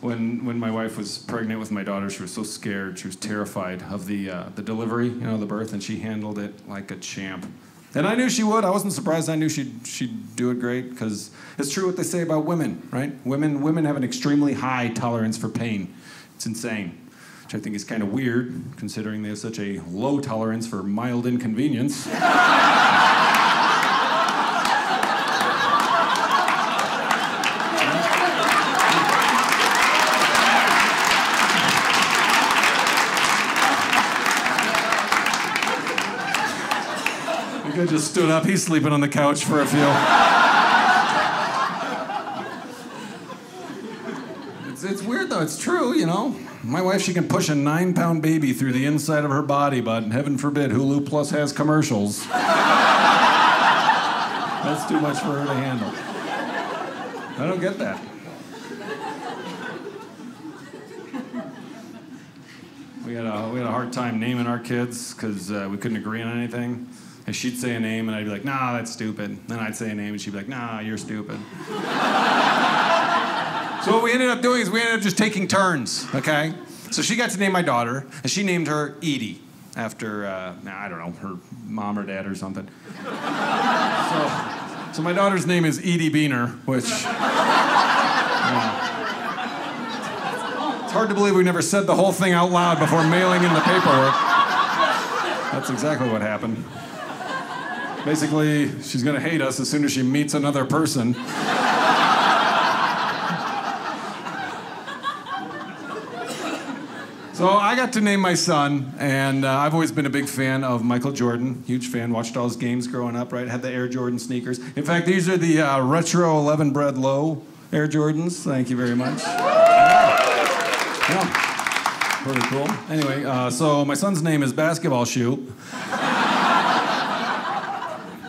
when when my wife was pregnant with my daughter, she was so scared. She was terrified of the uh, the delivery, you know, the birth, and she handled it like a champ. And I knew she would. I wasn't surprised. I knew she'd she'd do it great because it's true what they say about women, right? Women women have an extremely high tolerance for pain. It's insane, which I think is kind of weird considering they have such a low tolerance for mild inconvenience. The guy just stood up. He's sleeping on the couch for a few. It's, it's weird though. It's true, you know. My wife, she can push a nine pound baby through the inside of her body, but heaven forbid Hulu Plus has commercials. That's too much for her to handle. I don't get that. We had a, we had a hard time naming our kids because uh, we couldn't agree on anything. And she'd say a name, and I'd be like, nah, that's stupid. Then I'd say a name, and she'd be like, nah, you're stupid. so what we ended up doing is we ended up just taking turns, okay? So she got to name my daughter, and she named her Edie after, uh, I don't know, her mom or dad or something. so, so my daughter's name is Edie Beehner, which. It's hard to believe we never said the whole thing out loud before mailing in the paperwork. That's exactly what happened. Basically, she's gonna hate us as soon as she meets another person. So I got to name my son, and uh, I've always been a big fan of Michael Jordan. Huge fan. Watched all his games growing up. Right, had the Air Jordan sneakers. In fact, these are the uh, retro 11 bread low Air Jordans. Thank you very much. Yeah. Pretty cool. Anyway, uh, so my son's name is Basketball Shoe.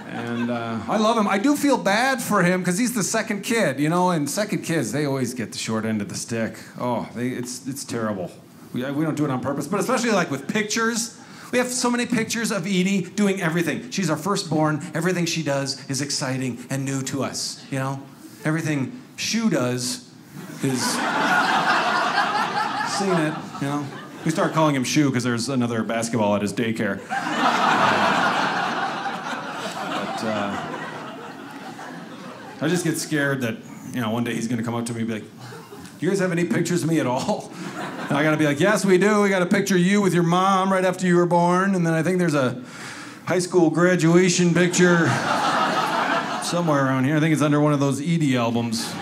And uh, I love him. I do feel bad for him because he's the second kid, you know, and second kids, they always get the short end of the stick. Oh, they, it's, it's terrible. We, we don't do it on purpose, but especially like with pictures. We have so many pictures of Edie doing everything. She's our firstborn. Everything she does is exciting and new to us, you know? Everything Shoe does is seen it, you know. We start calling him Shoe because there's another basketball at his daycare. but uh, I just get scared that you know one day he's gonna come up to me and be like, "Do you guys have any pictures of me at all?" And I gotta be like, "Yes, we do. We got a picture of you with your mom right after you were born, and then I think there's a high school graduation picture." Somewhere around here. I think it's under one of those Edie albums.